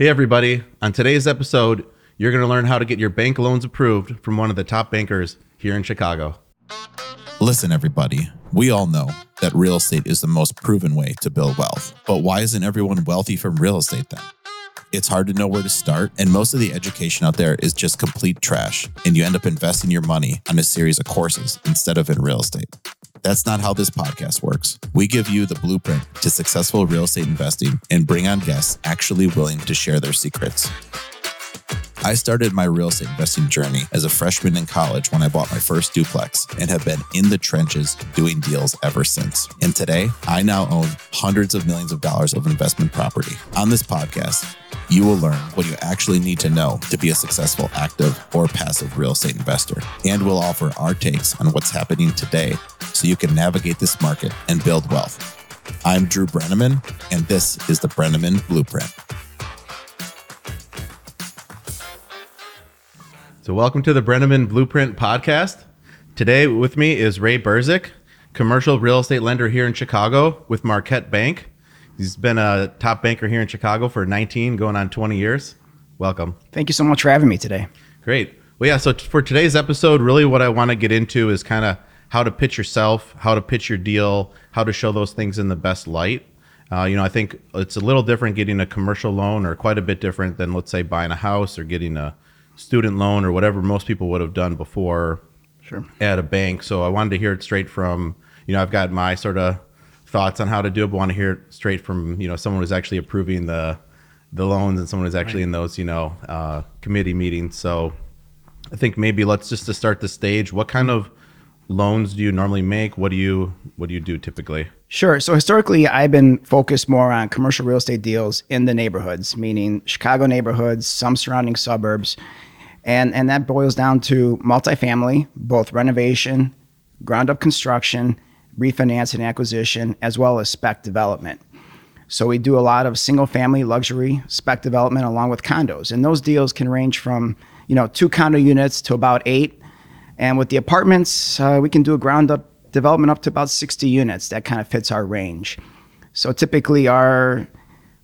Hey, everybody. On today's episode, you're going to learn how to get your bank loans approved from one of the top bankers here in Chicago. Listen, everybody, we all know that real estate is the most proven way to build wealth. But why isn't everyone wealthy from real estate then? It's hard to know where to start, and most of the education out there is just complete trash, and you end up investing your money on a series of courses instead of in real estate. That's not how this podcast works. We give you the blueprint to successful real estate investing and bring on guests actually willing to share their secrets. I started my real estate investing journey as a freshman in college when I bought my first duplex and have been in the trenches doing deals ever since. And today, I now own hundreds of millions of dollars of investment property. On this podcast, you will learn what you actually need to know to be a successful active or passive real estate investor. And we'll offer our takes on what's happening today so you can navigate this market and build wealth. I'm Drew Breneman, and this is the Breneman Blueprint. So, welcome to the Breneman Blueprint podcast. Today with me is Ray Burzic, commercial real estate lender here in Chicago with Marquette Bank. He's been a top banker here in Chicago for 19, going on 20 years. Welcome. Thank you so much for having me today. Great. Well, yeah, so t- for today's episode, really what I want to get into is kind of how to pitch yourself, how to pitch your deal, how to show those things in the best light. Uh, you know, I think it's a little different getting a commercial loan or quite a bit different than, let's say, buying a house or getting a student loan or whatever most people would have done before Sure. at a bank. So I wanted to hear it straight from, you know, I've got my sort of thoughts on how to do it, but want to hear it straight from, you know, someone who's actually approving the the loans and someone who's actually in those, you know, uh, committee meetings. So I think maybe let's just to start the stage. What kind of loans do you normally make? What do you what do you do typically? Sure. So historically, I've been focused more on commercial real estate deals in the neighborhoods, meaning Chicago neighborhoods, some surrounding suburbs. And, and that boils down to multifamily, both renovation, ground up construction, refinance and acquisition, as well as spec development. So we do a lot of single family luxury spec development along with condos. And those deals can range from, you know, two condo units to about eight. And with the apartments, uh, we can do a ground up development up to about 60 units. That kind of fits our range. So typically our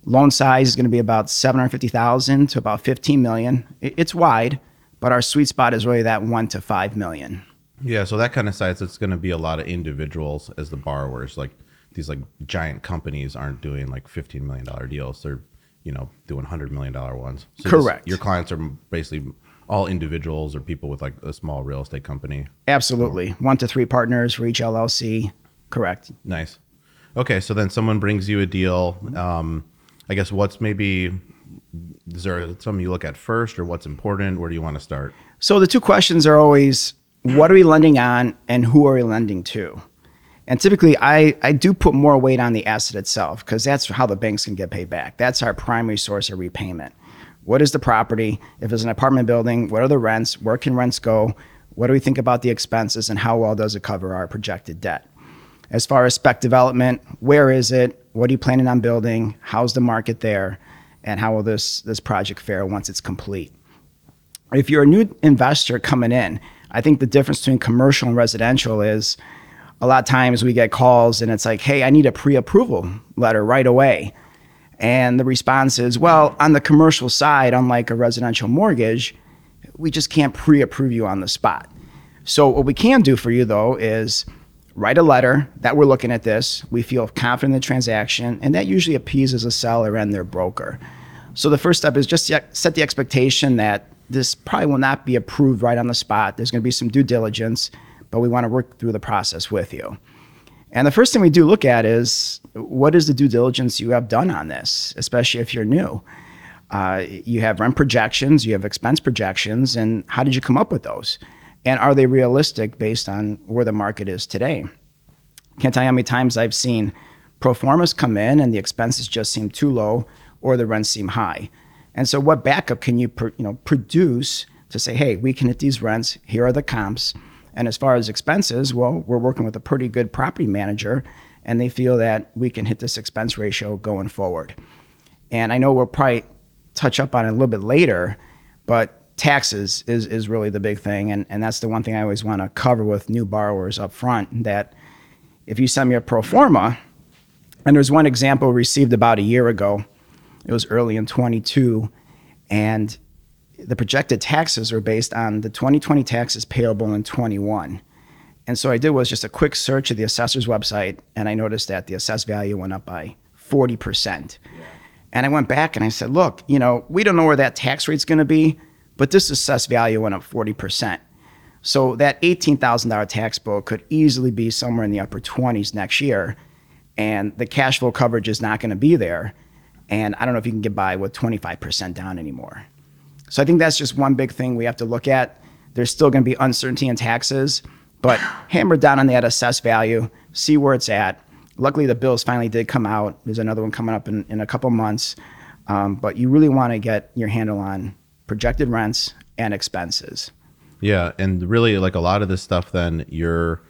loan size is going to be about 750,000 to about 15 million. It's wide, but our sweet spot is really that 1 to 5 million. Yeah, so that kind of size, it's going to be a lot of individuals as the borrowers. Like these like giant companies aren't doing like $15 million deals. They're, you know, doing hundred million dollar ones. So this- Correct. your clients are basically all individuals or people with like a small real estate company. Absolutely. 1 to 3 partners for each LLC. Correct. Nice. Okay, so then someone brings you a deal. Um, I guess what's maybe, is there something you look at first or what's important? Where do you want to start? So the two questions are always what are we lending on and who are we lending to? And typically, I, I do put more weight on the asset itself because that's how the banks can get paid back. That's our primary source of repayment. What is the property? If it's an apartment building, what are the rents? Where can rents go? What do we think about the expenses and how well does it cover our projected debt? As far as spec development, where is it? What are you planning on building? How's the market there? And how will this, this project fare once it's complete? if you're a new investor coming in, I think the difference between commercial and residential is a lot of times we get calls and it's like, hey, I need a pre approval letter right away. And the response is, well, on the commercial side, unlike a residential mortgage, we just can't pre approve you on the spot. So, what we can do for you though is write a letter that we're looking at this. We feel confident in the transaction, and that usually appeases a seller and their broker. So the first step is just set the expectation that this probably will not be approved right on the spot. There's going to be some due diligence, but we want to work through the process with you. And the first thing we do look at is what is the due diligence you have done on this, especially if you're new. Uh, you have rent projections, you have expense projections, and how did you come up with those? And are they realistic based on where the market is today? Can't tell you how many times I've seen pro formas come in and the expenses just seem too low or the rents seem high. And so, what backup can you, pr- you know, produce to say, hey, we can hit these rents. Here are the comps. And as far as expenses, well, we're working with a pretty good property manager, and they feel that we can hit this expense ratio going forward. And I know we'll probably touch up on it a little bit later, but taxes is, is really the big thing. And, and that's the one thing I always want to cover with new borrowers up front that if you send me a pro forma, and there's one example received about a year ago, It was early in 22, and the projected taxes were based on the 2020 taxes payable in 21. And so I did was just a quick search of the assessor's website, and I noticed that the assessed value went up by 40%. And I went back and I said, look, you know, we don't know where that tax rate's going to be, but this assessed value went up 40%. So that $18,000 tax bill could easily be somewhere in the upper 20s next year. And the cash flow coverage is not going to be there. And I don't know if you can get by with 25% down anymore. So I think that's just one big thing we have to look at. There's still going to be uncertainty in taxes, but hammer down on that assessed value, see where it's at. Luckily, the bills finally did come out. There's another one coming up in, in a couple months. Um, but you really want to get your handle on projected rents and expenses. Yeah, and really, like a lot of this stuff, then you're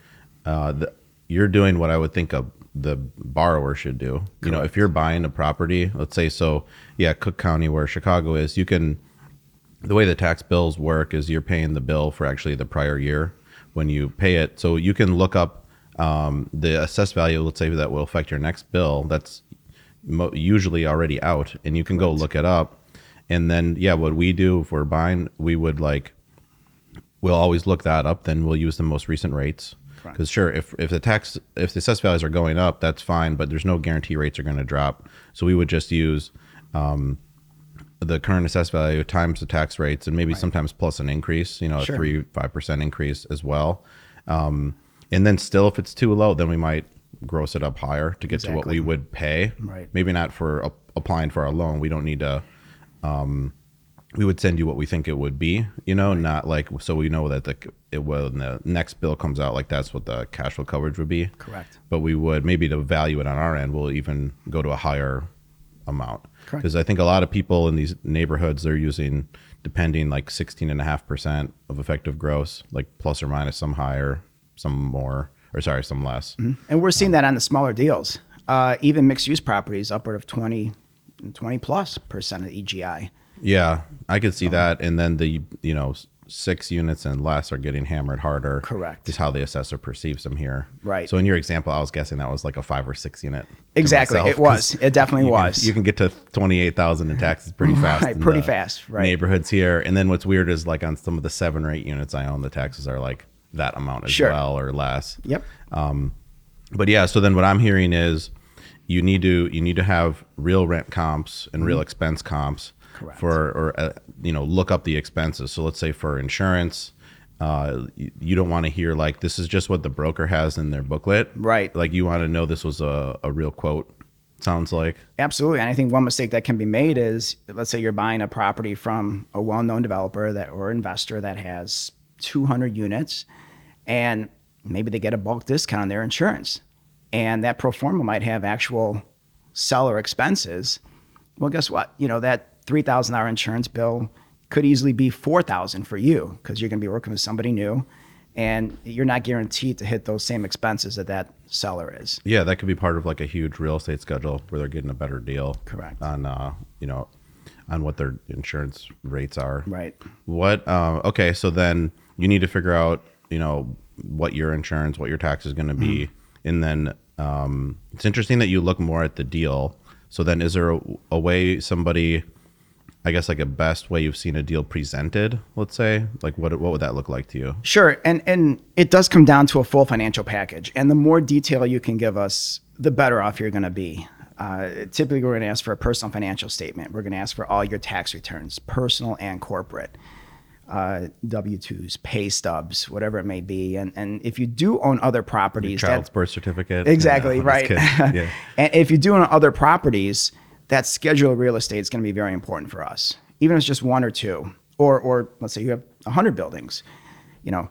uh, the, you're doing what I would think a the borrower should do. You know, if you're buying a property, let's say so, yeah, Cook County where Chicago is, you can the way the tax bills work is you're paying the bill for actually the prior year when you pay it. So you can look up um, the assessed value, let's say that will affect your next bill. That's mo- usually already out, and you can go look it up. And then, yeah, what we do if we're buying, we would like, we'll always look that up. Then we'll use the most recent rates. Because sure, if, if the tax, if the assessed values are going up, that's fine, but there's no guarantee rates are going to drop. So we would just use um, the current assessed value times the tax rates and maybe sometimes plus an increase, you know, Sure. a three, 5% increase as well. Um, and then still, if it's too low, then we might gross it up higher to get to what we would pay. Right. Maybe not for a- applying for our loan. We don't need to, um, we would send you what we think it would be, you know, not like, so we know that the, it will, when the next bill comes out, like that's what the cash flow coverage would be. Correct. But we would maybe to value it on our end, we'll even go to a higher amount. Correct. Because I think a lot of people in these neighborhoods, they're using depending like 16.5% of effective gross, like plus or minus some higher, some more, or sorry, some less. Mm-hmm. And we're seeing um, that on the smaller deals. Uh, even mixed use properties, upward of 20, 20 plus percent of EGI. Yeah, I could see um, that. And then the, you know, six units and less are getting hammered harder. Correct. Is how the assessor perceives them here. Right. So in your example, I was guessing that was like a five or six unit. Exactly. myself, It was. It definitely you can- was. you can get to 28,000 in taxes pretty fast. Right, pretty fast, right. Neighborhoods here. And then what's weird is like on some of the seven or eight units I own, the taxes are like that amount as Sure. well or less. Yep. Um, But yeah, so then what I'm hearing is you need to you need to have real rent comps and real expense comps Mm-hmm. Correct. for or uh, you know look up the expenses. So let's say for insurance, uh, you, you don't want to hear like this is just what the broker has in their booklet. Right. Like you want to know this was a, a real quote. Sounds like Absolutely. And I think one mistake that can be made is let's say you're buying a property from a well known developer that or investor that has 200 units and maybe they get a bulk discount on their insurance. And that pro forma might have actual seller expenses. Well, guess what? You know, that $3,000 insurance bill could easily be 4000 for you because you're going to be working with somebody new and you're not guaranteed to hit those same expenses that that seller is. yeah, that could be part of like a huge real estate schedule where they're getting a better deal. Correct. On uh, you know, on what their insurance rates are. Right. What? Um, okay, so then you need to figure out, you know, what your insurance, what your tax is going to be, and then um, it's interesting that you look more at the deal. So then, is there a, a way somebody, I guess, like a best way you've seen a deal presented? Let's say, like what what would that look like to you? Sure, and and it does come down to a full financial package, and the more detail you can give us, the better off you're going to be. Uh, typically, we're going to ask for a personal financial statement. We're going to ask for all your tax returns, personal and corporate, uh, W twos, pay stubs, whatever it may be. And and if you do own other properties, that- Child's birth certificate. Exactly, Yeah, right. Yeah. and if you do own other properties, that schedule of real estate is going to be very important for us. Even if it's just one or two, or or let's say you have hundred buildings, you know,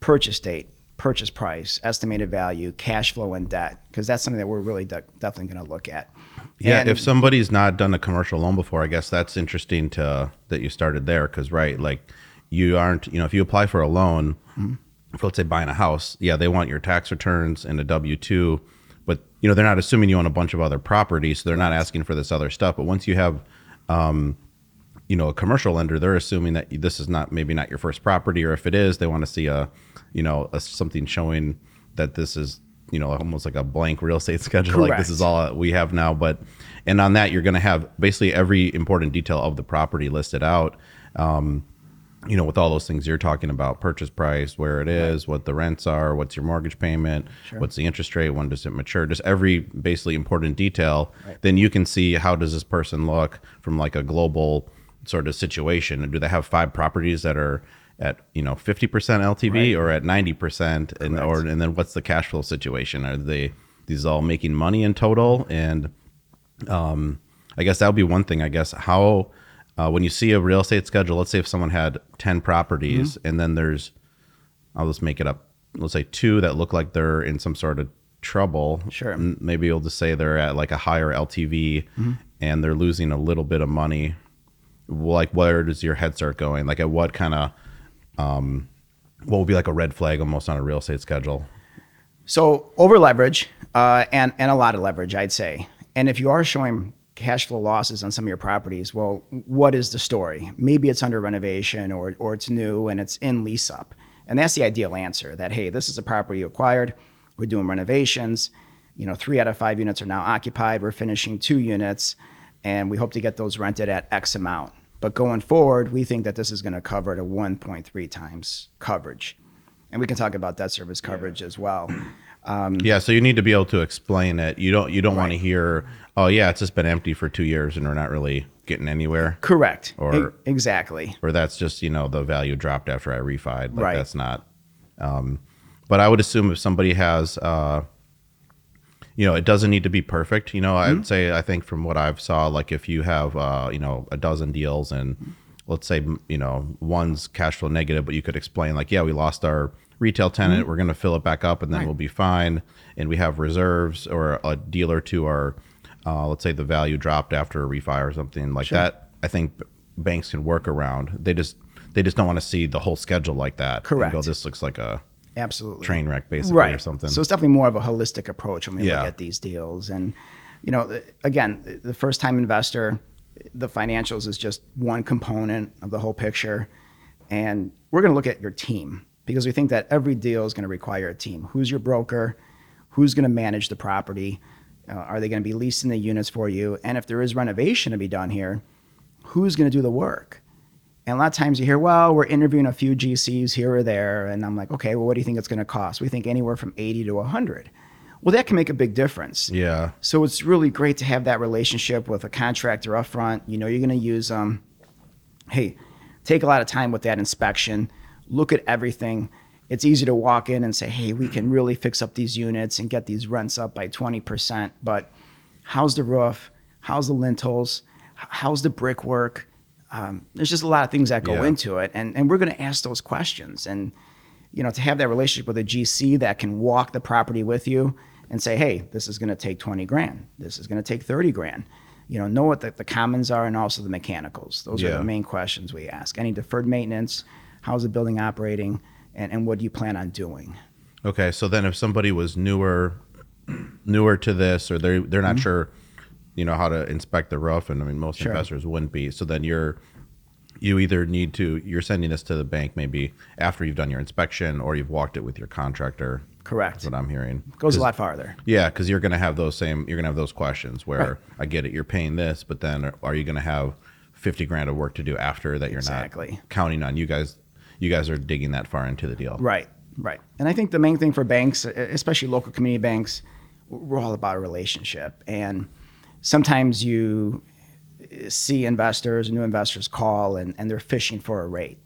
purchase date, purchase price, estimated value, cash flow, and debt, because that's something that we're really de- definitely going to look at. Yeah, And- if somebody's not done a commercial loan before, I guess that's interesting to that you started there because right, like you aren't, you know, if you apply for a loan mm-hmm. for let's say buying a house, yeah, they want your tax returns and a W two, you know they're not assuming you own a bunch of other properties, so they're not asking for this other stuff. But once you have, um, you know, a commercial lender, they're assuming that this is not maybe not your first property, or if it is, they want to see a, you know, a, something showing that this is you know almost like a blank real estate schedule like this is all we have now. But and on that you're going to have basically every important detail of the property listed out. Um, you know with all those things you're talking about purchase price where it is what the rents are what's your mortgage payment what's the interest rate when does it mature just every basically important detail then you can see how does this person look from like a global sort of situation and do they have five properties that are at you know 50% LTV or at 90% and or and then what's the cash flow situation? Are they these all making money in total? And um, I guess that would be one thing. I guess how uh, when you see a real estate schedule, let's say if someone had ten properties Mm-hmm. and then there's, I'll just make it up. Let's say two that look like they're in some sort of trouble. Sure. Maybe you'll just say they're at like a higher LTV Mm-hmm. and they're losing a little bit of money. Like where does your head start going? Like at what kind of, um, what would be like a red flag almost on a real estate schedule? So over leverage uh, and and a lot of leverage, I'd say. And if you are showing cash flow losses on some of your properties, well, what is the story? Maybe it's under renovation or or it's new and it's in lease up, and that's the ideal answer. That hey, this is a property you acquired. We're doing renovations. You know, three out of five units are now occupied. We're finishing two units, and we hope to get those rented at X amount. But going forward, we think that this is going to cover a 1.3 times coverage. And we can talk about debt service coverage as well. Yeah, so you need to be able to explain it. You don't you don't want to hear, oh yeah, it's just been empty for two years and we're not really getting anywhere, Correct. Or- E- exactly. or that's just you know the value dropped after I refied. Like Right. that's not. Um, but I would assume if somebody has, uh, you know, it doesn't need to be perfect. You know, I Mm-hmm. would say I think from what I've saw, like if you have, uh, you know, a dozen deals and let's say you know one's cash flow negative, but you could explain like, yeah, we lost our retail tenant, we're going to fill it back up, and then Mm-hmm. Right. we'll be fine, and we have reserves or a deal or two are, uh, let's say the value dropped after a refi or something like that. I think banks can work around. They just they just don't want to see the whole schedule like that. and Correct. Go, this looks like a Absolutely. train wreck basically right. or something. So it's definitely more of a holistic approach when we Yeah. look at these deals. And, you know, again, the first time investor, the financials is just one component of the whole picture. And we're going to look at your team because we think that every deal is going to require a team. Who's your broker? Who's going to manage the property? Uh, are they going to be leasing the units for you? And if there is renovation to be done here, who's going to do the work? And a lot of times you hear, well, we're interviewing a few GCs here or there. And I'm like, okay, well, what do you think it's going to cost? We think anywhere from 80 to 100. Well, that can make a big difference. yeah. So it's really great to have that relationship with a contractor up front. You know, you're going to use them. Hey, take a lot of time with that inspection. Look at everything. It's easy to walk in and say, hey, we can really fix up these units and get these rents up by 20%. But how's the roof? How's the lintels? How's the brickwork? Um, there's just a lot of things that go Yeah. into it. And, and we're going to ask those questions. And, you know, to have that relationship with a GC that can walk the property with you and say, hey, this is going to take 20 grand. This is going to take 30 grand. You know, know what the, the commons are and also the mechanicals. Those are the main questions we ask. Any deferred maintenance? How's the building operating? And, and what do you plan on doing? Okay, so then if somebody was newer, newer to this, or they're they're not sure, you know, how to inspect the roof, and I mean, most Mm-hmm. Sure. investors wouldn't be. So then you're, you either need to you're sending this to the bank maybe after you've done your inspection, or you've walked it with your contractor. Correct. That's what I'm hearing. Goes a lot farther. Yeah, because you're going to have those same. You're going to have those questions where Right. I get it. You're paying this, but then are you going to have fifty grand of work to do after that? You're Exactly. not counting on you guys. You guys are digging that far into the deal. Right, right. And I think the main thing for banks, especially local community banks, we're all about a relationship. And sometimes you see investors, new investors call and, and they're fishing for a rate.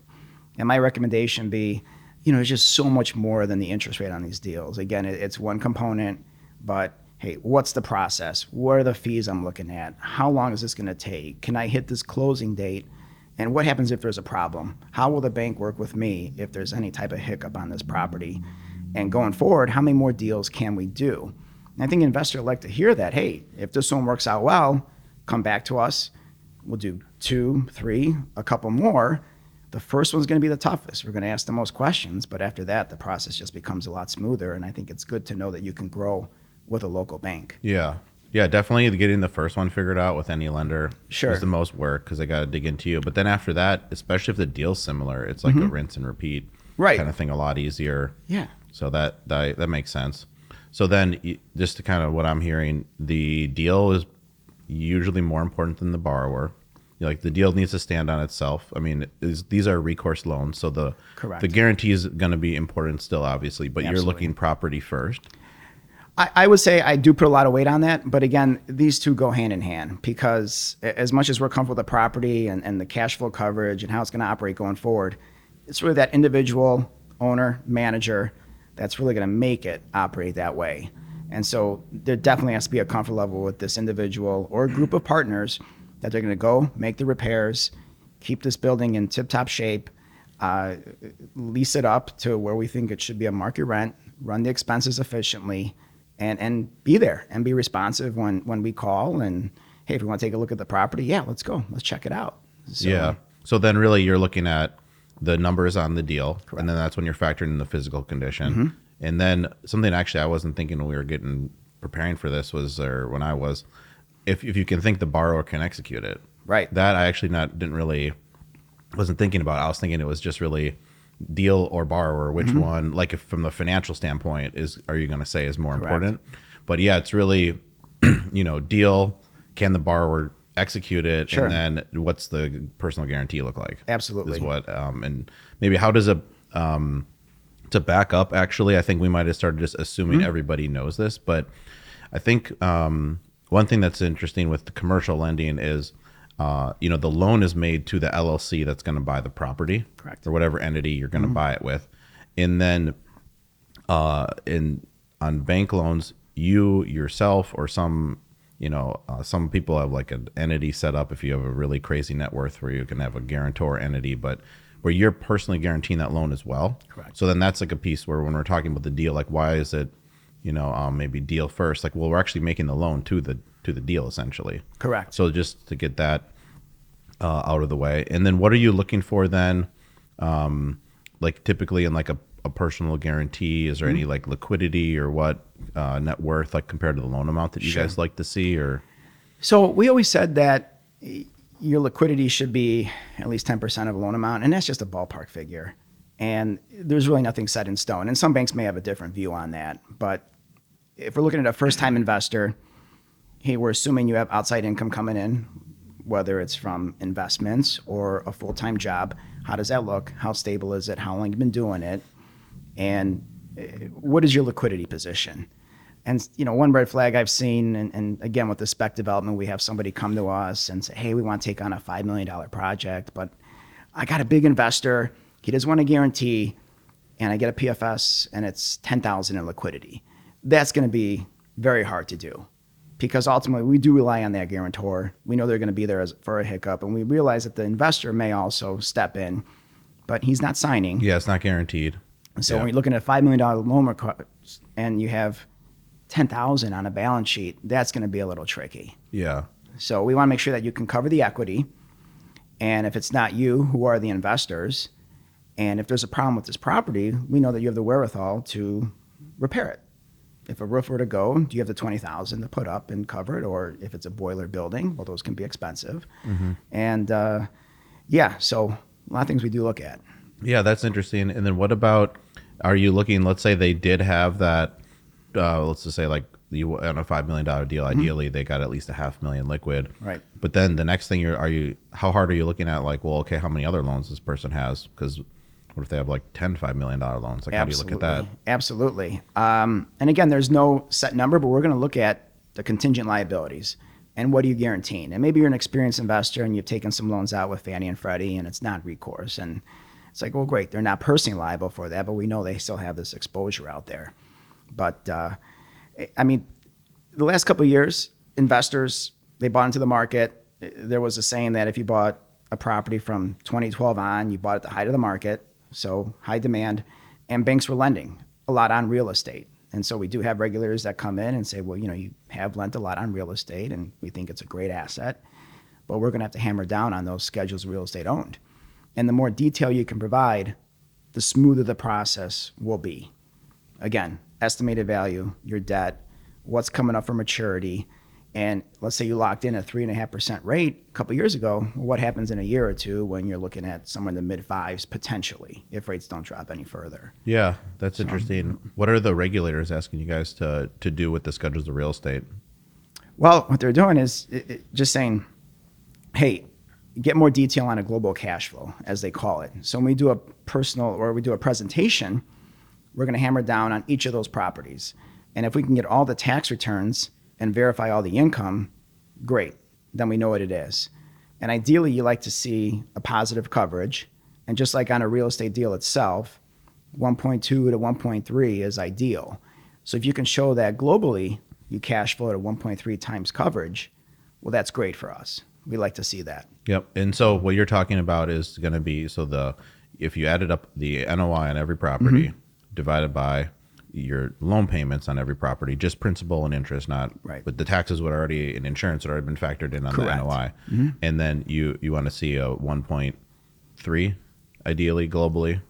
And my recommendation be, you know, it's just so much more than the interest rate on these deals. Again, it, it's one component, but hey, what's the process? What are the fees I'm looking at? How long is this going to take? Can I hit this closing date? And what happens if there's a problem? How will the bank work with me if there's any type of hiccup on this property? And going forward, how many more deals can we do? And I think investors like to hear that. Hey, if this one works out well, come back to us. We'll do two, three, a couple more. The first one's going to be the toughest. We're going to ask the most questions, but after that, the process just becomes a lot smoother. And I think it's good to know that you can grow with a local bank. Yeah. Yeah, definitely getting the first one figured out with any lender Sure. is the most work because they got to dig into you. But then after that, especially if the deal's similar, it's like a rinse and repeat Mm-hmm. Right. kind of thing, a lot easier. Yeah. So that, that that makes sense. So then, just to kind of what I'm hearing, the deal is usually more important than the borrower. Like the deal needs to stand on itself. I mean, is these are recourse loans, so the Correct. the guarantee is going to be important still, obviously. But you're looking property first. I, I would say I do put a lot of weight on that, but again, these two go hand in hand because as much as we're comfortable with the property and, and the cash flow coverage and how it's going to operate going forward, it's really that individual owner, manager that's really going to make it operate that way. And so there definitely has to be a comfort level with this individual or group of partners that they're going to go make the repairs, keep this building in tip top shape, uh, lease it up to where we think it should be a market rent, run the expenses efficiently, and and be there and be responsive when when we call and hey, if we want to take a look at the property, yeah, let's go, let's check it out. So, yeah. So then, really, you're looking at the numbers on the deal, and then that's when you're factoring in the physical condition. Mm-hmm. And then something actually I wasn't thinking when we were getting preparing for this was, or when I was, if if you can think the borrower can execute it, Right. That I actually not didn't really wasn't thinking about. I was thinking it was just really deal or borrower. Which Mm-hmm. one, like if from the financial standpoint, is are you going to say is more Correct. important? But yeah, it's really, you know, deal. Can the borrower execute it? Sure. And then what's the personal guarantee look like? Absolutely. is what. Um, and maybe how does a um, to back up? Actually, I think we might have started just assuming Mm-hmm. everybody knows this, but I think um, one thing that's interesting with the commercial lending is. Uh, you know, the loan is made to the LLC that's going to buy the property, Correct. or whatever entity you're going to buy it with, and then uh, in on bank loans, you yourself or some you know uh, some people have like an entity set up if you have a really crazy net worth where you can have a guarantor entity, but where you're personally guaranteeing that loan as well. Correct. So then that's like a piece where when we're talking about the deal, like why is it, you know, um, maybe deal first? Like, well, we're actually making the loan to the to the deal essentially. Correct. So just to get that uh, out of the way, and then what are you looking for then? Um, like typically in like a, a personal guarantee, is there Mm-hmm. any like liquidity or what uh, net worth like compared to the loan amount that you Sure. guys like to see? Or So we always said that your liquidity should be at least 10% of a loan amount, and that's just a ballpark figure. And there's really nothing set in stone. And some banks may have a different view on that. But if we're looking at a first time investor, hey, we're assuming you have outside income coming in, whether it's from investments or a full time job. How does that look? How stable is it? How long you been doing it? And uh, what is your liquidity position? And you know, one red flag I've seen, and, and again with the spec development, we have somebody come to us and say, "Hey, we want to take on a five million dollar project, but I got a big investor. He doesn't want to guarantee, and I get a PFS, and it's ten thousand in liquidity. That's going to be very hard to do, because ultimately we do rely on that guarantor. We know they're going to be there as, for a hiccup, and we realize that the investor may also step in, but he's not signing. yeah, it's not guaranteed. So Yeah. when you're looking at a five million dollar loan request and you have ten thousand on a balance sheet, that's going to be a little tricky. Yeah, So we want to make sure that you can cover the equity, and if it's not you, who are the investors? And if there's a problem with this property, we know that you have the wherewithal to repair it. If a roof were to go, do you have the twenty thousand to put up and cover it? Or if it's a boiler building, well, those can be expensive. And uh, yeah, so a lot of things we do look at. Yeah, that's interesting. And then what about are you looking let's say they did have that uh let's just say like you on a 5 million dollar deal ideally they got at least a half million liquid. Mm-hmm. Right. But then the next thing you're are you how hard are you looking at like well okay how many other loans this person has cuz what if they have like 10 5 million dollar loans like how do you look at that? Absolutely. Um, and again, there's no set number, but we're going to look at the contingent liabilities and what are you guaranteeing? And maybe you're an experienced investor and you've taken some loans out with Fannie and Freddie and it's not recourse. And it's like, well, great. They're not personally liable for that, but we know they still have this exposure out there. But uh, I mean, the last couple of years, investors they bought into the market. There was a saying that if you bought a property from 2012 on, you bought at the height of the market, so high demand, and banks were lending a lot on real estate. And so we do have regulators that come in and say, well, you know, you have lent a lot on real estate, and we think it's a great asset, but we're going to have to hammer down on those schedules real estate owned. And the more detail you can provide, the smoother the process will be again, estimated value, your debt, what's coming up for maturity, And let's say you locked in a three and a half percent rate a couple years ago. What happens in a year or two when you're looking at somewhere in the mid fives potentially if rates don't drop any further? Yeah, that's interesting. What are the regulators asking you guys to to do with the schedules of real estate? Well, what they're doing is it, it- just saying, hey, get more detail on a global cash flow, as they call it. So when we do a personal or we do a presentation, we're going to hammer down on each of those properties. And if we can get all the tax returns and verify all the income, great. Then we know what it is. And ideally, you like to see a positive coverage. And just like on a real estate deal itself, 1.2 to 1.3 is ideal. So if you can show that globally you cash flow at 1.3 times coverage, well, that's great for us. We like to see that. Yep. And so what you're talking about is going to be so the if you added up the NOI on every property Mm-hmm. divided by your loan payments on every property, just principal and interest, not Right. But the taxes would already and insurance had already been factored in on Correct. the NOI, Mm-hmm. and then you you want to see a 1.3 ideally globally.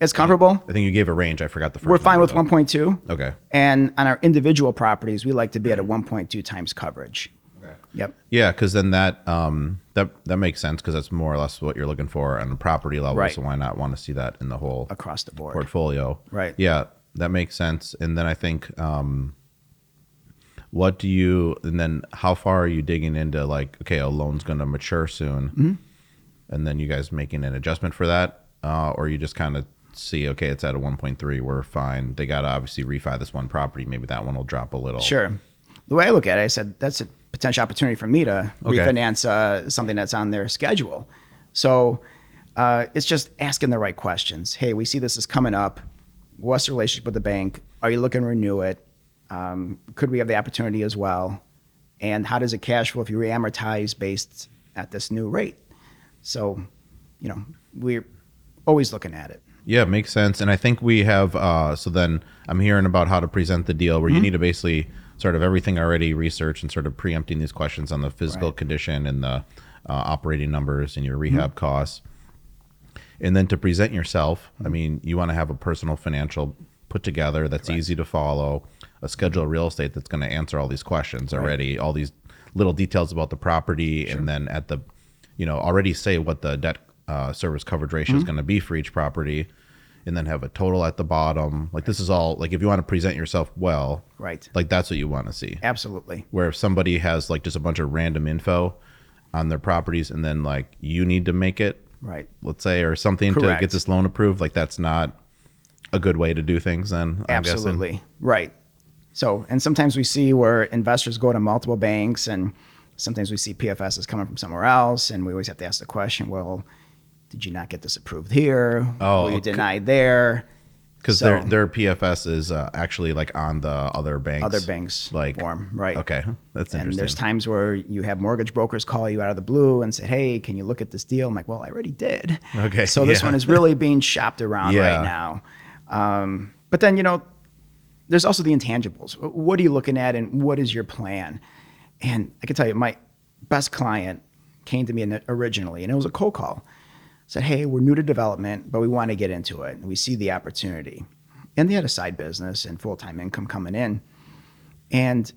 It's comparable. I think you gave a range. I forgot the 1st We're fine with 1.2. Okay. And on our individual properties, we like to be at a 1.2 times coverage. Okay. Yep. Yeah, because then that um that that makes sense because that's more or less what you're looking for on the property level. Right. So why not want to see that in the whole Across the board. portfolio? Right. Yeah, that makes sense. And then I think um, what do you and then how far are you digging into like okay, a loan's going to mature soon, Mm-hmm. and then you guys making an adjustment for that, uh, or you just kind of see okay, it's at a 1.3, we're fine. They got to obviously refi this one property. Maybe that one will drop a little. Sure. The way I look at it, I said that's a potential opportunity for me to Okay. refinance uh, something that's on their schedule. So uh, it's just asking the right questions. Hey, we see this is coming up. What's the relationship with the bank? Are you looking to renew it? Um, could we have the opportunity as well? And how does it cash flow if you reamortize based at this new rate? So, you know, we're always looking at it. Yeah, makes sense. And I think we have. Uh, so then I'm hearing about how to present the deal, Mm-hmm. where you need to basically sort of everything already research and sort of preempting these questions on the physical Right. condition and the uh, operating numbers and your Mm-hmm. rehab costs. And then to present yourself, I mean, you want to have a personal financial put together that's easy to follow, a schedule of real estate that's going to answer all these questions already, all these little details about the property, and then at the, you know, already say what the debt uh, service coverage ratio is Mm-hmm. going to be for each property, and then have a total at the bottom. Like this is all like if you want to present yourself well, Right. Like that's what you want to see. Absolutely. Where if somebody has like just a bunch of random info on their properties, and then like you need to make it Right. let's say, or something to get this loan approved, like that's not a good way to do things. Then I'm guessing. Absolutely. Right. So, and sometimes we see where investors go to multiple banks, and sometimes we see PFS is coming from somewhere else, and we always have to ask the question: Well, did you not get this approved here? Oh, were you okay. denied there? Because So- their their PFS is uh, actually like on the other banks, Other banks like form, right? Okay, that's And interesting. And there's times where you have mortgage brokers call you out of the blue and say, "Hey, can you look at this deal?" I'm like, "Well, I already did." Okay, So this yeah. one is really being shopped around Yeah. right now. Um, but then you know, there's also the intangibles. What are you looking at, and what is your plan? And I can tell you, my best client came to me originally, and it was a cold call. Said, "Hey, we're new to development, but we want to get into it, and we see the opportunity." And they had a side business and full time income coming in. And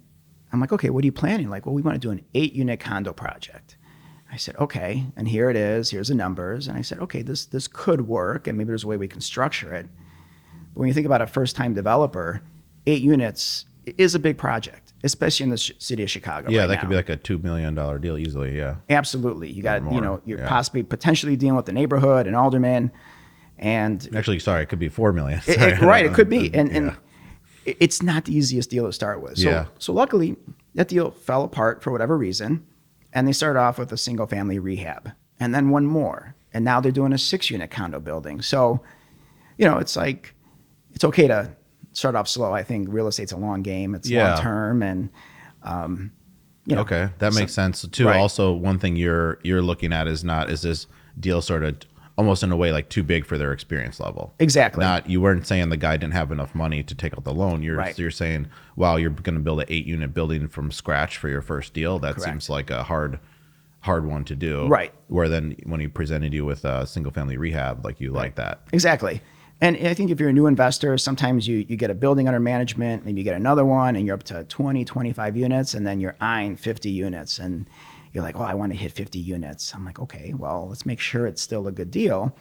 I'm like, okay, what are you planning? Like, well, we want to do an eight unit condo project. I said, okay, and here it is. Here's the numbers. And I said, okay, this this could work, and maybe there's a way we can structure it. But when you think about a first time developer, eight units is a big project, especially in the sh- city of Chicago. yeah, right that now. could be like a two million dollar deal easily. Yeah, absolutely. You got, you know, you're yeah. possibly potentially dealing with the neighborhood and alderman, and actually, sorry, it could be four million. It- it- right, it could be, and Yeah. and it's not the easiest deal to start with. So, Yeah. so luckily, that deal fell apart for whatever reason, and they started off with a single family rehab, and then one more, and now they're doing a six unit condo building. So, you know, it's like it's okay to start off slow. I think real estate's a long game. It's Yeah. long term, and um, you know, okay, that so- makes sense. Too. Right. Also, one thing you're you're looking at is not is this deal sort of almost in a way like too big for their experience level. Exactly. Not you weren't saying the guy didn't have enough money to take out the loan. You're Right. you're saying, wow, you're going to build an eight unit building from scratch for your first deal. That Correct. seems like a hard hard one to do. Right. Where then when he presented you with a single family rehab, like you like that. Exactly. And I think if you're a new investor, sometimes you, you get a building under management, maybe you get another one and you're up to 20, 25 units, and then you're eyeing 50 units. And you're like, oh, I want to hit 50 units. I'm like, okay, well, let's make sure it's still a good deal.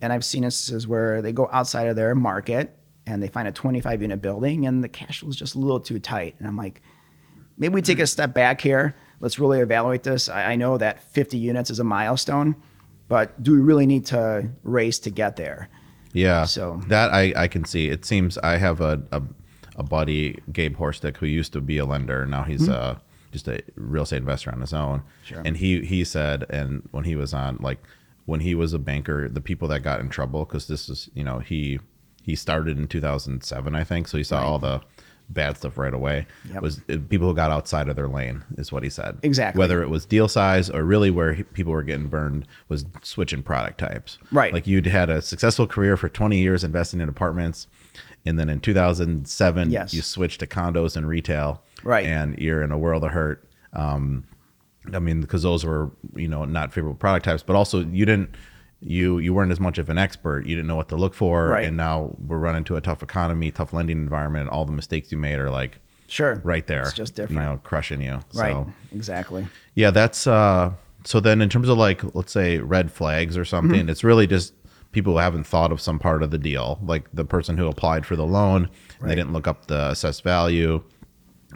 And I've seen instances where they go outside of their market and they find a 25 unit building and the cash flow is just a little too tight. And I'm like, maybe we take a mm. step back here. Let's really evaluate this. I, I know that 50 units is a milestone, but do we really need to race to get there? Yeah. So- that I, I can see. It seems I have a, a, a buddy, Gabe Horstick, who used to be a lender. Now he's uh, just a real estate investor on his own. Sure. And he, he said, and when he was on, like, when he was a banker, the people that got in trouble, because this is, you know, he he started in 2007, I think. So he saw Right. all the bad stuff right away. Yep. Was uh, people who got outside of their lane, is what he said. Exactly. Whether it was deal size or really where he- people were getting burned was switching product types. Right. Like you'd had a successful career for 20 years investing in apartments. And then in 2007, Yes. you switched to condos and retail. Right. And you're in a world of hurt. Um, I mean, because those were, you know, not favorable product types, but also you didn't, you you weren't as much of an expert. You didn't know what to look for. Right. And now we're running to a tough economy, tough lending environment. All the mistakes you made are like Sure. right there. It's just You know, crushing you. Right. So, Exactly. yeah, that's uh so then in terms of like let's say red flags or something, Mm-hmm. it's really just people who haven't thought of some part of the deal. Like the person who applied for the loan, Right. they didn't look up the assessed value.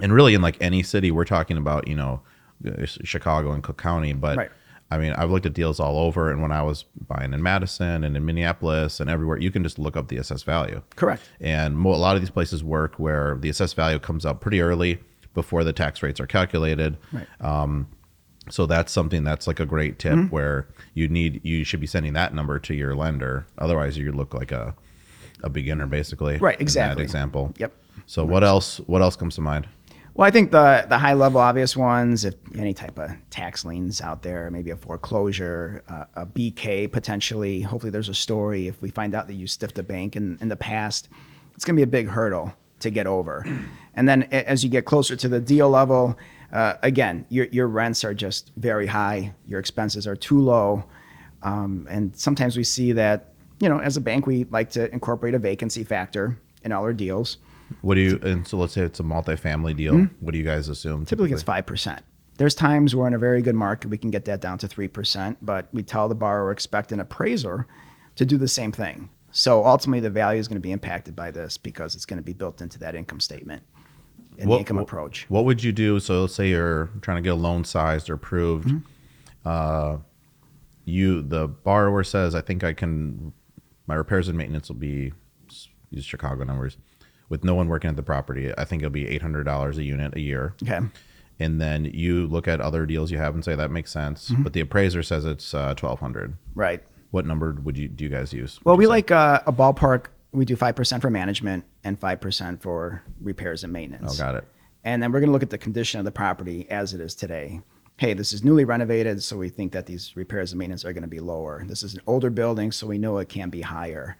And really in like any city, we're talking about, you know, uh, Chicago and Cook County, but Right. I mean, I've looked at deals all over and when I was buying in Madison and in Minneapolis and everywhere, you can just look up the assessed value. Correct. And mo- a lot of these places work where the assessed value comes up pretty early before the tax rates are calculated. Right. So that's something that's like a great tip Mm-hmm. where you need you should be sending that number to your lender. Otherwise, you look like a a beginner basically. Right, in that exactly. example. Yep. So what else? What else comes to mind? Well, I think the the high level obvious ones, if any type of tax liens out there, maybe a foreclosure, uh, a BK potentially. Hopefully, there's a story. If we find out that you stiffed a bank in, in the past, it's going to be a big hurdle to get over. And then as you get closer to the deal level, uh, again, your your rents are just very high. Your expenses are too low, um, and sometimes we see that you know as a bank we like to incorporate a vacancy factor in all our deals. What do you? And so let's say it's a multifamily deal. Mm-hmm. What do you guys assume? Typically, it's five percent. There's times we're in a very good market, we can get that down to three percent, but we tell the borrower expect an appraiser to do the same thing. So ultimately, the value is going to be impacted by this because it's going to be built into that income statement and the What- income approach. What would you do? So let's say you're trying to get a loan sized or approved. Mm-hmm. Uh, you the borrower says, "I think I can. My repairs and maintenance will be use Chicago numbers with no one working at the property. I think it'll be eight hundred dollars a unit a year." Okay. And then you look at other deals you have and say that makes sense, Mm-hmm. but the appraiser says it's uh, twelve hundred. Right. What number would you do you guys use? Well, we say? like uh, a ballpark. We do five percent for management and five percent for repairs and maintenance. Oh, got it. And then we're going to look at the condition of the property as it is today. Hey, this is newly renovated, so we think that these repairs and maintenance are going to be lower. This is an older building, so we know it can be higher.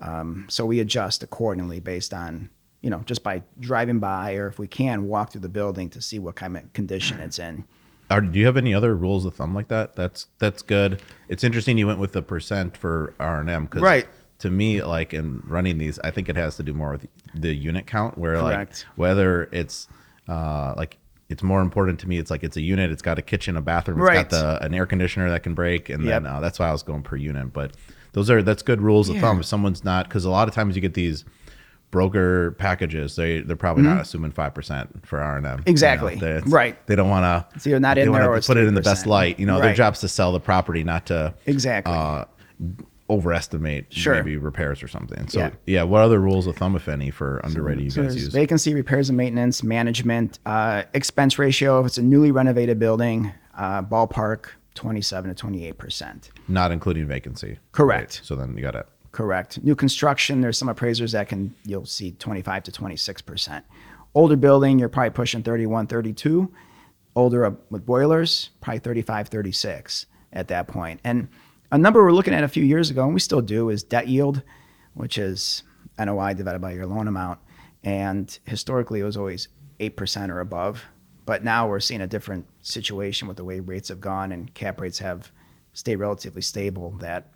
Um, so we adjust accordingly based on, you know, just by driving by or if we can walk through the building to see what kind of condition it's in. Are, do you have any other rules of thumb like that? That's that's good. It's interesting you went with the percent for R and M because Right. to me, like in running these, I think it has to do more with the unit count. Where Correct. like whether it's uh, like it's more important to me. It's like it's a unit. It's got a kitchen, a bathroom. It's Right. got the an air conditioner that can break, and then uh, that's why I was going per unit. But those are that's good rules of thumb. If someone's not because a lot of times you get these broker packages they they're probably not assuming 5% for r&m you know? Mm-hmm. Exactly. Right. they don't want to So you're not in there or put it in the best light. You know, their Right. job's to sell the property, not to Exactly. uh, overestimate Sure. maybe repairs or something. So Yeah. yeah. what other rules of thumb, if any, for underwriting you guys there's use? vacancy, repairs and maintenance, management, uh, expense ratio. If it's a newly renovated building, uh, ballpark 27 to 28 percent. not including vacancy. Correct. Right. So then you got it. Correct. New construction, there's some appraisers that can you'll see 25 to 26 percent. Older building, you're probably pushing 31, 32. Older with boilers, probably 35, 36 at that point. And a number we're looking at a few years ago, and we still do, is debt yield, which is NOI divided by your loan amount. And historically, it was always 8% or above. But now we're seeing a different situation with the way rates have gone and cap rates have stayed relatively stable that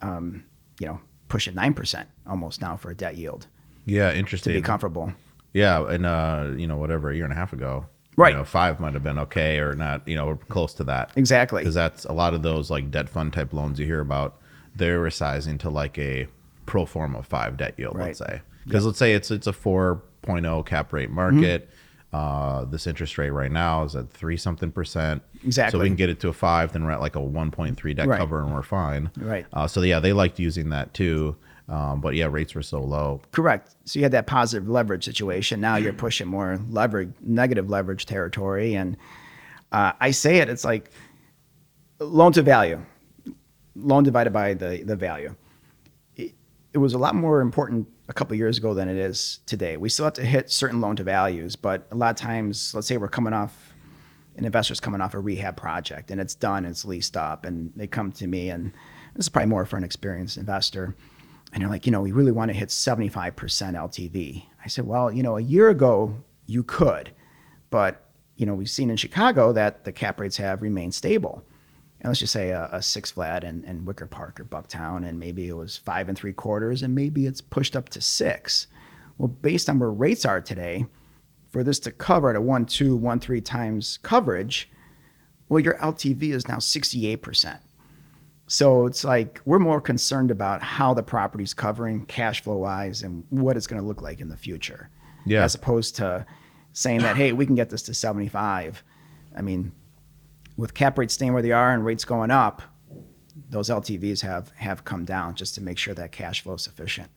um, you know, pushing nine percent almost now for a debt yield Yeah, to interesting. be comfortable. Yeah, and uh, you know, whatever, a year and a half ago, Right. You know, five might have been okay or not, you know, close to that. Exactly. Because that's a lot of those like debt fund type loans you hear about. They're resizing to like a pro forma five debt yield, let's say. Because let's say it's it's a 4.0 cap rate market. Uh, this interest rate right now is at three something percent. Exactly. So we can get it to a five, then we're at like a 1.3 debt Right. cover and we're fine. Right. Uh, so yeah, they liked using that too. Um, but yeah, rates were so low. Correct. So you had that positive leverage situation. Now you're pushing more leverage, negative leverage territory, and uh, I say it. It's like loan to value, loan divided by the the value. It, was a lot more important a couple years ago than it is today. We still have to hit certain loan to values, but a lot of times, let's say we're coming off an investor's coming off a rehab project and it's done, it's leased up, and they come to me, and this is probably more for an experienced investor. And they're like, you know, we really want to hit 75% LTV. I said, well, you know, a year ago you could, but, you know, we've seen in Chicago that the cap rates have remained stable. And let's just say a, a six flat in, and Wicker Park or Bucktown, and maybe it was five and three quarters, and maybe it's pushed up to six. Well, based on where rates are today, for this to cover at a one, two, one, three times coverage, well, your LTV is now 68%. So it's like we're more concerned about how the property's covering cash flow wise and what it's going to look like in the future. Yeah. As opposed to saying that, hey, we can get this to 75. I mean, with cap rates staying where they are and rates going up, those LTVs have have come down just to make sure that cash flow is sufficient.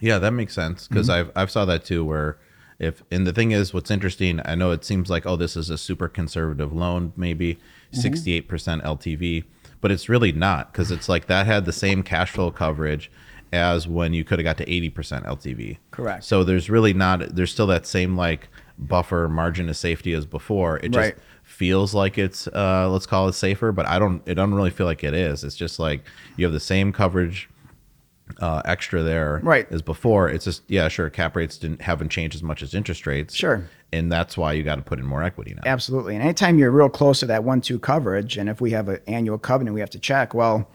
Yeah, that makes sense because mm-hmm. I've I've saw that too. Where if and the thing is, what's interesting, I know it seems like oh, this is a super conservative loan, maybe mm-hmm. sixty eight percent LTV, but it's really not because it's like that had the same cash flow coverage as when you could have got to eighty percent LTV. Correct. So there's really not there's still that same like buffer margin of safety as before. It just Right. Feels like it's uh let's call it safer, but I don't it don't really feel like it is. It's just like you have the same coverage uh, extra there Right. as before. It's just yeah, sure. Cap rates didn't haven't changed as much as interest rates. Sure. and that's why you got to put in more equity now. Absolutely. And anytime you're real close to that one two coverage, and if we have an annual covenant we have to check, well,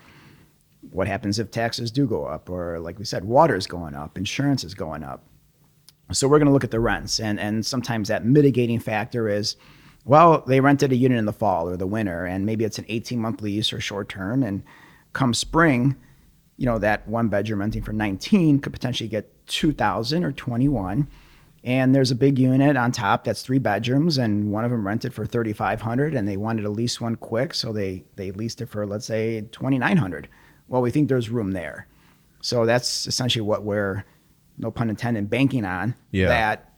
what happens if taxes do go up? Or like we said, water is going up, insurance is going up. So we're going to look at the rents. And, and sometimes that mitigating factor is, well, they rented a unit in the fall or the winter, and maybe it's an 18 month lease or short term. And come spring, you know, that one bedroom renting for 19 could potentially get 2000 or 21 and there's a big unit on top that's three bedrooms and one of them rented for 3500 and they wanted to lease one quick so they they leased it for let's say 2900 well we think there's room there so that's essentially what we're no pun intended banking on Yeah. that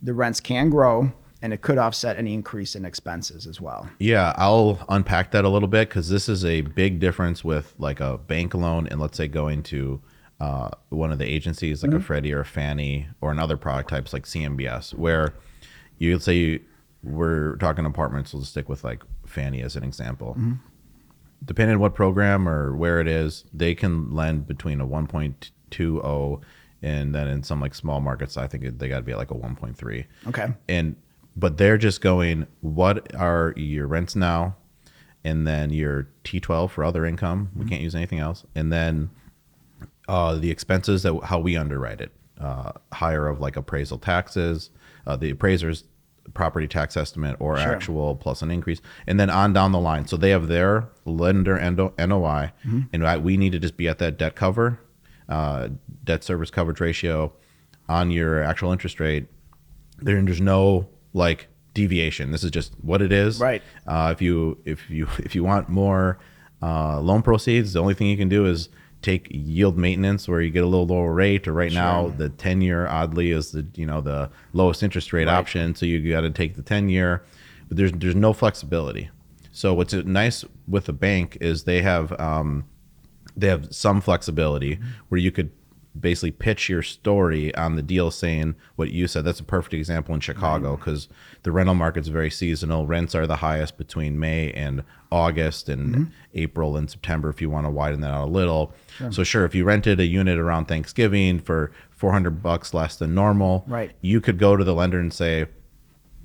the rents can grow and it could offset any increase in expenses as well Yeah, I'll unpack that a little bit because this is a big difference with like a bank loan and let's say going to uh, one of the agencies like a Freddie or a Fannie or another product types like CMBS, where you would say you, we're talking apartments. We'll just stick with like Fannie as an example. Depending on what program or where it is, they can lend between a 1.20 and then in some like small markets, I think they got to be at like a 1.3 okay and but they're just going what are your rents now? And then your t12 for other income we can't use anything else. And then uh, the expenses that how we underwrite it. Uh, higher of like appraisal taxes uh, the appraiser's property tax estimate or Sure. actual plus an increase. And then on down the line so they have their lender noi and I- we need to just be at that debt cover uh, debt service coverage ratio on your actual interest rate. There, there's no like deviation. This is just what it is. Right. Uh, if you if you if you want more uh, loan proceeds, the only thing you can do is take yield maintenance, where you get a little lower rate. Or right now, the ten year oddly is the you know the lowest interest rate option, so you got to take the ten year. But there's there's no flexibility. So what's nice with the bank is they have um, they have some flexibility where you could basically pitch your story on the deal saying what you said that's a perfect example in chicago because the rental market's very seasonal rents are the highest between may and august and mm-hmm. april and september if you want to widen that out a little so sure if you rented a unit around thanksgiving for 400 bucks less than normal Right. you could go to the lender and say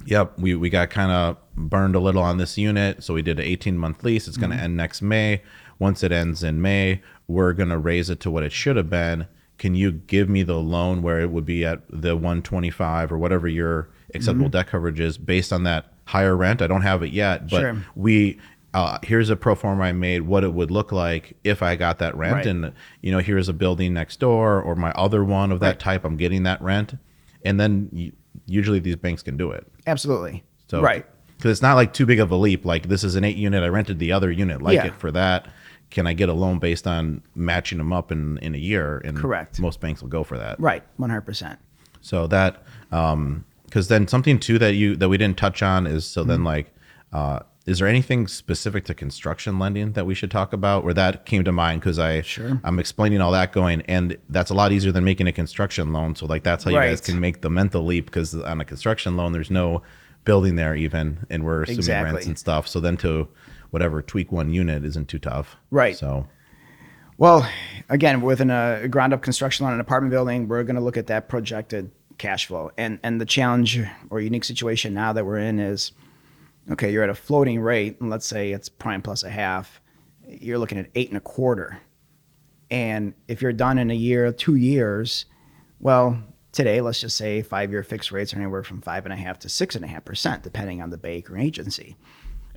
Yep, we, we got kind of burned a little on this unit, so we did an 18 month lease. It's going to mm-hmm. end next May. once it ends in May, we're going to raise it to what it should have been. Can you give me the loan where it would be at the 125 or whatever your acceptable debt coverage is based on that higher rent? I don't have it yet, but Sure. we uh, here's a pro forma I made what it would look like if I got that rent, Right. and you know here's a building next door or my other one of that Right. type. I'm getting that rent, and then usually these banks can do it. Absolutely. So right. because it's not like too big of a leap. Like this is an eight unit. I rented the other unit like Yeah. it for that. Can I get a loan based on matching them up in in a year? And Correct. Most banks will go for that. Right. One hundred percent. So that um because then something too that you that we didn't touch on is so Mm-hmm. then like uh is there anything specific to construction lending that we should talk about where that came to mind because I Sure. I'm explaining all that going and that's a lot easier than making a construction loan so like that's how you guys can make the mental leap because on a construction loan there's no building there even and we're assuming rents and stuff so then to whatever tweak one unit isn't too tough Right. so Well, again, within a uh, ground up construction on an apartment building, we're going to look at that projected cash flow. And and the challenge or unique situation now that we're in is okay, you're at a floating rate, and let's say it's prime plus a half, you're looking at eight and a quarter. And if you're done in a year, two years, well, today, let's just say five year fixed rates are anywhere from five and a half to six and a half percent, depending on the bank or agency.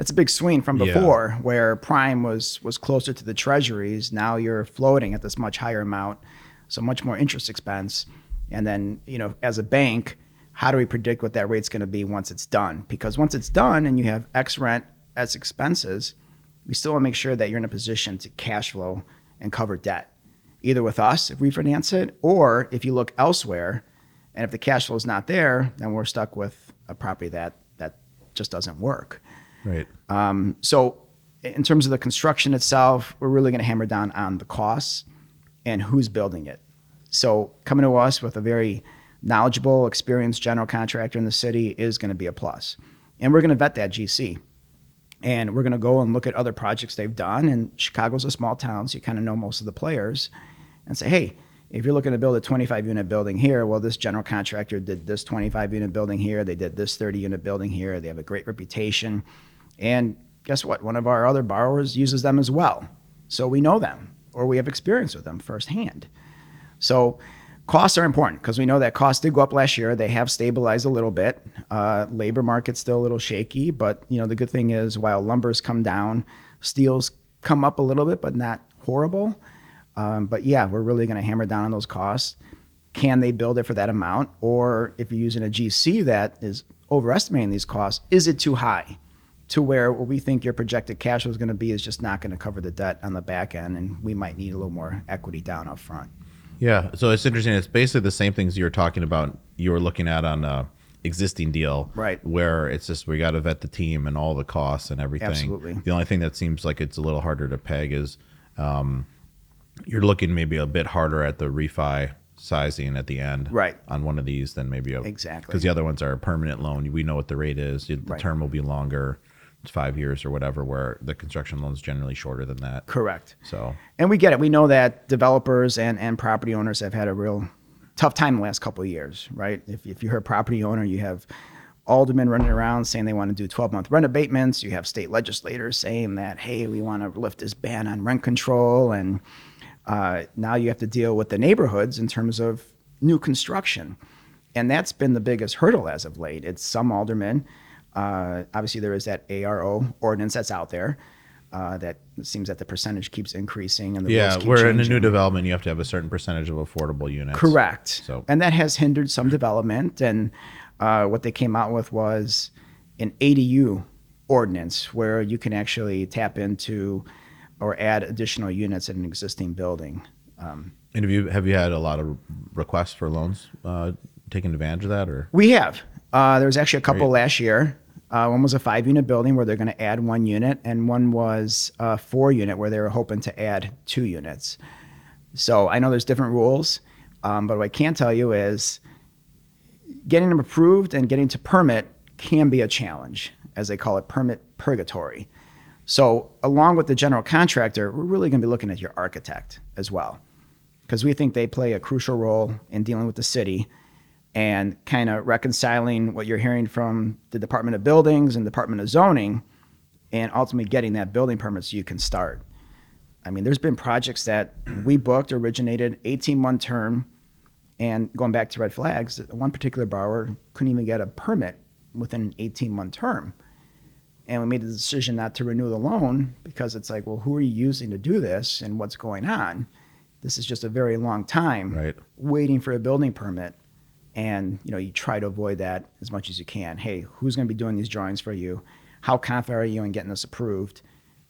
It's a big swing from Yeah. before where prime was was closer to the treasuries. Now you're floating at this much higher amount, so much more interest expense. And then, you know, as a bank, how do we predict what that rate's going to be once it's done? Because once it's done and you have X rent as expenses, we still want to make sure that you're in a position to cash flow and cover debt, either with us if we finance it, or if you look elsewhere, and if the cash flow is not there, then we're stuck with a property that that just doesn't work. Right Um, so, in terms of the construction itself, we're really going to hammer down on the costs and who's building it. So, coming to us with a very knowledgeable, experienced general contractor in the city is going to be a plus. And we're going to vet that GC. And we're going to go and look at other projects they've done. And Chicago's a small town, so you kind of know most of the players and say, hey, if you're looking to build a 25 unit building here, well, this general contractor did this 25 unit building here. They did this 30 unit building here. They have a great reputation. And guess what? One of our other borrowers uses them as well. So we know them or we have experience with them firsthand. So costs are important because we know that costs did go up last year. They have stabilized a little bit. Uh, labor market's still a little shaky, but you know the good thing is while lumber's come down, steel's come up a little bit, but not horrible. Um, but yeah, we're really going to hammer down on those costs. Can they build it for that amount, or if you're using a GC that is overestimating these costs, is it too high? To where what we think your projected cash flow is going to be is just not going to cover the debt on the back end, and we might need a little more equity down up front. Yeah, so it's interesting. It's basically the same things you're talking about. You were looking at on a existing deal, Right. Where it's just we got to vet the team and all the costs and everything. Absolutely. The only thing that seems like it's a little harder to peg is um, you're looking maybe a bit harder at the refi sizing at the end, Right. On one of these than maybe a, Exactly. because the other ones are a permanent loan. We know what the rate is. The Right. term will be longer. Five years or whatever. Where the construction loan is generally shorter than that. Correct. So And we get it. We know that developers and, and property owners have had a real tough time the last couple of years, right? If, if you're a property owner, you have aldermen running around saying they want to do 12 month rent abatements. You have state legislators saying that, hey, we want to lift this ban on rent control. And uh, now you have to deal with the neighborhoods in terms of new construction. And that's been the biggest hurdle as of late. It's some aldermen. Uh, obviously, there is that ARO ordinance that's out there. Uh, that seems that the percentage keeps increasing and the yeah, rules keep we're in a new development. You have to have a certain percentage of affordable units. Correct. So- and that has hindered some development. And uh, what they came out with was an ADU ordinance where you can actually tap into or add additional units in an existing building. Um, And have you have you had a lot of requests for loans uh, taking advantage of that, or we have. Uh, there was actually a couple Great. last year. Uh, one was a five unit building where they're going to add one unit, and one was a four unit where they were hoping to add two units. So I know there's different rules, um, but what I can tell you is getting them approved and getting to permit can be a challenge, as they call it, permit purgatory. So, along with the general contractor, we're really going to be looking at your architect as well, because we think they play a crucial role in dealing with the city and kind of reconciling what you're hearing from the Department of Buildings and Department of Zoning, and ultimately getting that building permit so you can start. I mean, there's been projects that we booked originated 18 month term, and going back to red flags, one particular borrower couldn't even get a permit within an 18 month term. And we made the decision not to renew the loan because it's like, well, who are you using to do this and what's going on? This is just a very long time Right. waiting for a building permit. And you know, you try to avoid that as much as you can. Hey, who's going to be doing these drawings for you? How confident are you in getting this approved?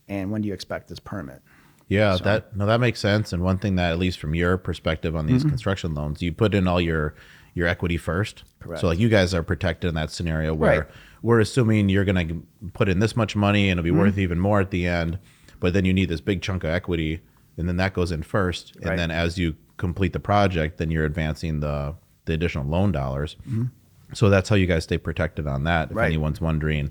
And when do you expect this permit? Yeah, So- that no, that makes sense. And one thing that, at least from your perspective on Mm-hmm. these construction loans, you put in all your your equity first. Correct. So like you guys are protected in that scenario where Right. we're assuming you're going to put in this much money and it'll be Mm-hmm. worth even more at the end, but then you need this big chunk of equity, and then that goes in first, and Right. then as you complete the project, then you're advancing the the additional loan dollars. So that's how you guys stay protected on that. If Mm-hmm. Right. anyone's wondering,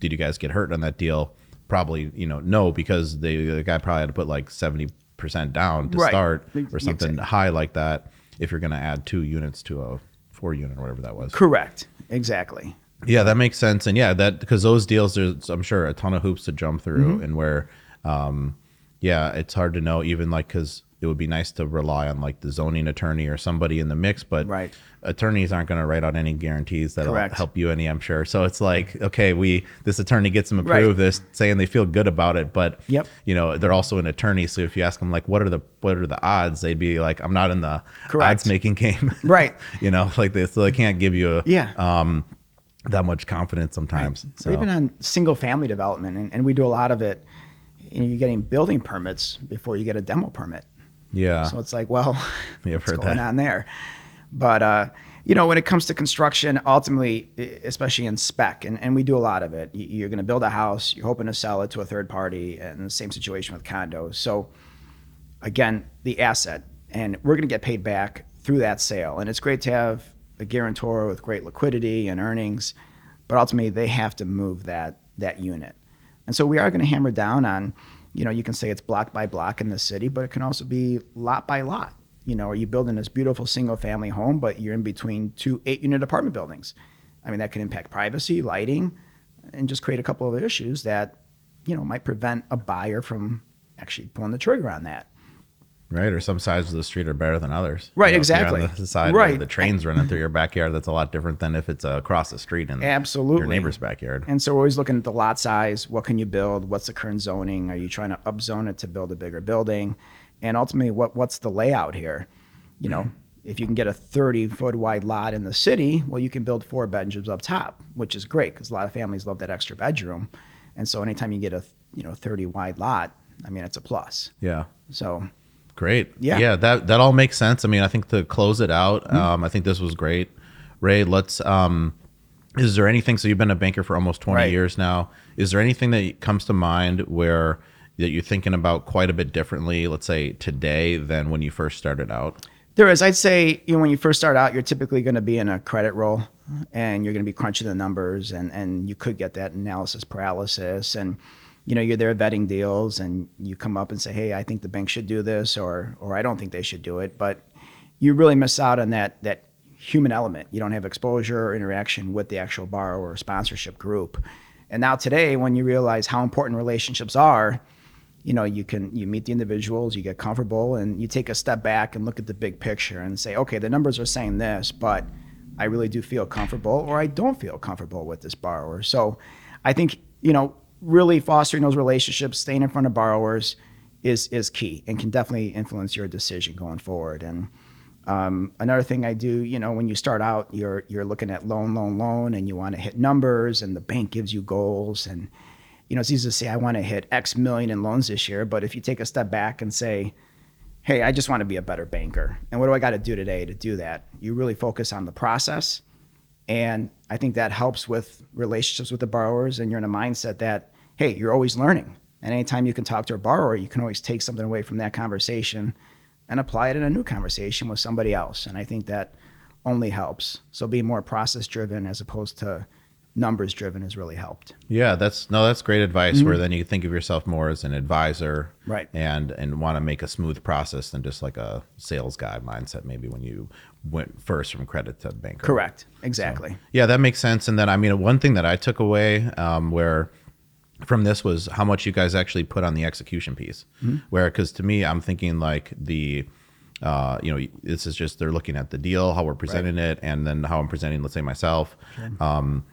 did you guys get hurt on that deal? Probably, you know, no, because they, the guy probably had to put like seventy percent down to Right. start or something exactly. high like that. If you're going to add two units to a four unit or whatever that was. Correct. Exactly. Yeah, that makes sense. And yeah, that because those deals, there's I'm sure a ton of hoops to jump through, Mm-hmm. and where, um, yeah, it's hard to know even like because it would be nice to rely on like the zoning attorney or somebody in the mix, but Right. attorneys aren't going to write out any guarantees that'll Correct. help you any. I'm sure. So it's like okay, we this attorney gets them Right. approved, this saying they feel good about it, but Yep. you know they're also an attorney. So if you ask them like what are the what are the odds, they'd be like I'm not in the Correct. odds making game, Right. you know, like this, so they can't give you a, Yeah. um, that much confidence sometimes. So, even on single family development, and, and we do a lot of it, you know, you're getting building permits before you get a demo permit. Yeah, So it's like, well, Yeah, what's heard going that. on there? But uh, you know, when it comes to construction, ultimately, especially in spec, and, and we do a lot of it. You're going to build a house, you're hoping to sell it to a third party, and the same situation with condos. So again, the asset, and we're going to get paid back through that sale. And it's great to have a guarantor with great liquidity and earnings, but ultimately they have to move that that unit. And so we are going to hammer down on, you know, you can say it's block by block in the city, but it can also be lot by lot. You know, are you building this beautiful single family home, but you're in between two eight unit apartment buildings? I mean, that can impact privacy, lighting, and just create a couple of issues that, you know, might prevent a buyer from actually pulling the trigger on that. Right. Or some sides of the street are better than others. Right, if you're exactly. The side where Right. the train's running through your backyard, that's a lot different than if it's uh, across the street in Absolutely. your neighbor's backyard. And so we're always looking at the lot size. What can you build? What's the current zoning? Are you trying to upzone it to build a bigger building? And ultimately, what what's the layout here? You know, if you can get a 30 foot wide lot in the city, well, you can build four bedrooms up top, which is great because a lot of families love that extra bedroom. And so anytime you get a you know 30 wide lot, I mean, it's a plus. yeah. So Great. Yeah. Mm-hmm. Yeah. That that all makes sense. I mean, I think to close it out, um, I think this was great. Ray, let's. Um, is there anything? So you've been a banker for almost twenty Right. years now. Is there anything that comes to mind where that you're thinking about quite a bit differently? Let's say today than when you first started out. There is. I'd say you know when you first start out, you're typically going to be in a credit role, and you're going to be crunching the numbers, and and you could get that analysis paralysis, and you know you're there vetting deals, and you come up and say, hey, I think the bank should do this, or or I don't think they should do it, but you really miss out on that that human element. You don't have exposure or interaction with the actual borrower or sponsorship group. And now today, when you realize how important relationships are, you know you can you meet the individuals you get comfortable and you take a step back and look at the big picture and say okay the numbers are saying this but i really do feel comfortable or i don't feel comfortable with this borrower so i think you know really fostering those relationships staying in front of borrowers is is key and can definitely influence your decision going forward and um, another thing I do, you know, when you start out, you're you're looking at loan, loan, loan, and you want to hit numbers, and the bank gives you goals, and you know, it's easy to say I want to hit X million in loans this year, but if you take a step back and say, hey, I just want to be a better banker, and what do I got to do today to do that? You really focus on the process, and I think that helps with relationships with the borrowers, and you're in a mindset that hey, you're always learning, and anytime you can talk to a borrower, you can always take something away from that conversation and apply it in a new conversation with somebody else. And I think that only helps. So being more process driven as opposed to numbers driven has really helped. Yeah, that's no, that's great advice. Where then you think of yourself more as an advisor, Mm-hmm. Right. And and want to make a smooth process than just like a sales guy mindset. Maybe when you went first from credit to bank. Correct. Exactly. Yeah, that makes sense. And then I mean, one thing that I took away, um, where from this was how much you guys actually put on the execution piece. Where, because to me, I'm thinking like the, uh, you know, this is just they're looking at the deal, how we're presenting it, and then how I'm presenting, let's say myself. Um,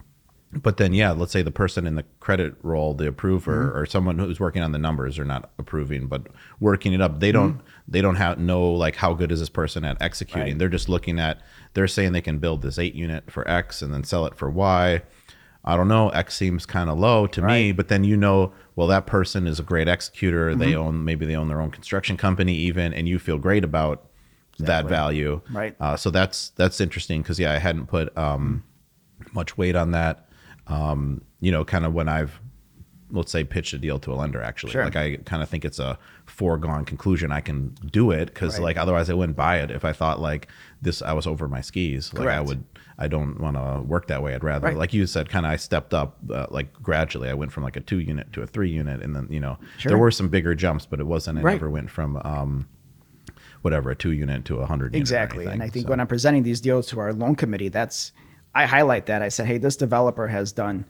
but then, yeah, let's say the person in the credit role, the approver, or someone who's working on the numbers, are not approving, but working it up. They don't. They don't have know like how good is this person at executing. Right. They're just looking at. They're saying they can build this eight unit for X and then sell it for Y. I don't know. X seems kind of low to me, but then you know, well, that person is a great executor. They Mm-hmm. own maybe they own their own construction company even, and you feel great about that value. Right. Uh, so that's that's interesting because yeah, I hadn't put um, much weight on that. Um, you know, kind of when I've let's say pitched a deal to a lender actually Sure. like i kind of think it's a foregone conclusion i can do it because Right. like otherwise i wouldn't buy it if i thought like this i was over my skis like i would i don't want to work that way i'd rather Right. like you said kind of i stepped up uh, like gradually i went from like a two unit to a three unit and then you know Sure. there were some bigger jumps but it wasn't i Right. never went from um whatever a two unit to a hundred Exactly. And. I think So- when I'm presenting these deals to our loan committee, that's I highlight that. I said, hey, this developer has done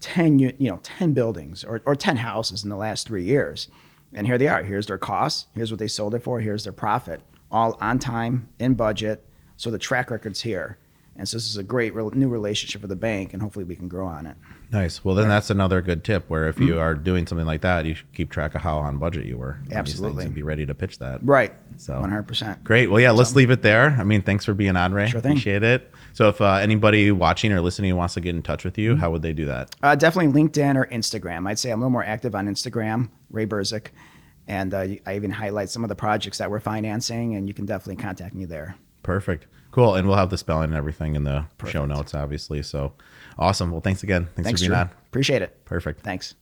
10 you know 10 buildings or, or 10 houses in the last three years. And here they are. Here's their costs. Here's what they sold it for. Here's their profit. All on time in budget so the track record's here. And so this is a great re- new relationship with the bank and hopefully we can grow on it Nice. Well, then that's another good tip where if you are doing something like that, you should keep track of how on budget you were. on these things Absolutely. And be ready to pitch that. right So 100% Great. Well, yeah, let's leave it there. I mean, thanks for being on, Ray. Sure thing. Appreciate it. So if uh, anybody watching or listening wants to get in touch with you, how would they do that? Uh, definitely LinkedIn or Instagram. I'd say I'm a little more active on Instagram, Ray Burzic. And uh, I even highlight some of the projects that we're financing, and you can definitely contact me there. Perfect. Cool. And we'll have the spelling and everything in the show notes, obviously. So awesome. Well, thanks again. Thanks, Thanks, for being Drew. on. Appreciate it. Perfect. Thanks.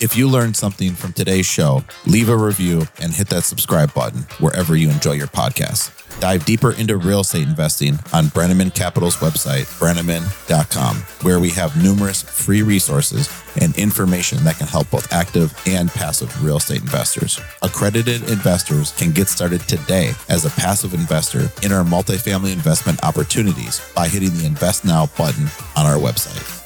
If you learned something from today's show, leave a review and hit that subscribe button wherever you enjoy your podcast. Dive deeper into real estate investing on Breneman Capital's website, breneman.com, where we have numerous free resources and information that can help both active and passive real estate investors. Accredited investors can get started today as a passive investor in our multifamily investment opportunities by hitting the Invest Now button on our website.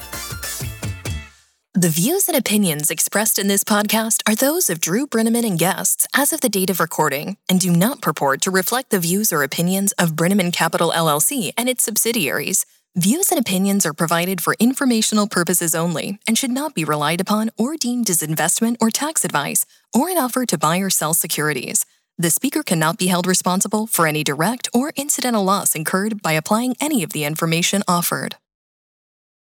The views and opinions expressed in this podcast are those of Drew Breneman and guests as of the date of recording and do not purport to reflect the views or opinions of Breneman Capital LLC and its subsidiaries. Views and opinions are provided for informational purposes only and should not be relied upon or deemed as investment or tax advice or an offer to buy or sell securities. The speaker cannot be held responsible for any direct or incidental loss incurred by applying any of the information offered.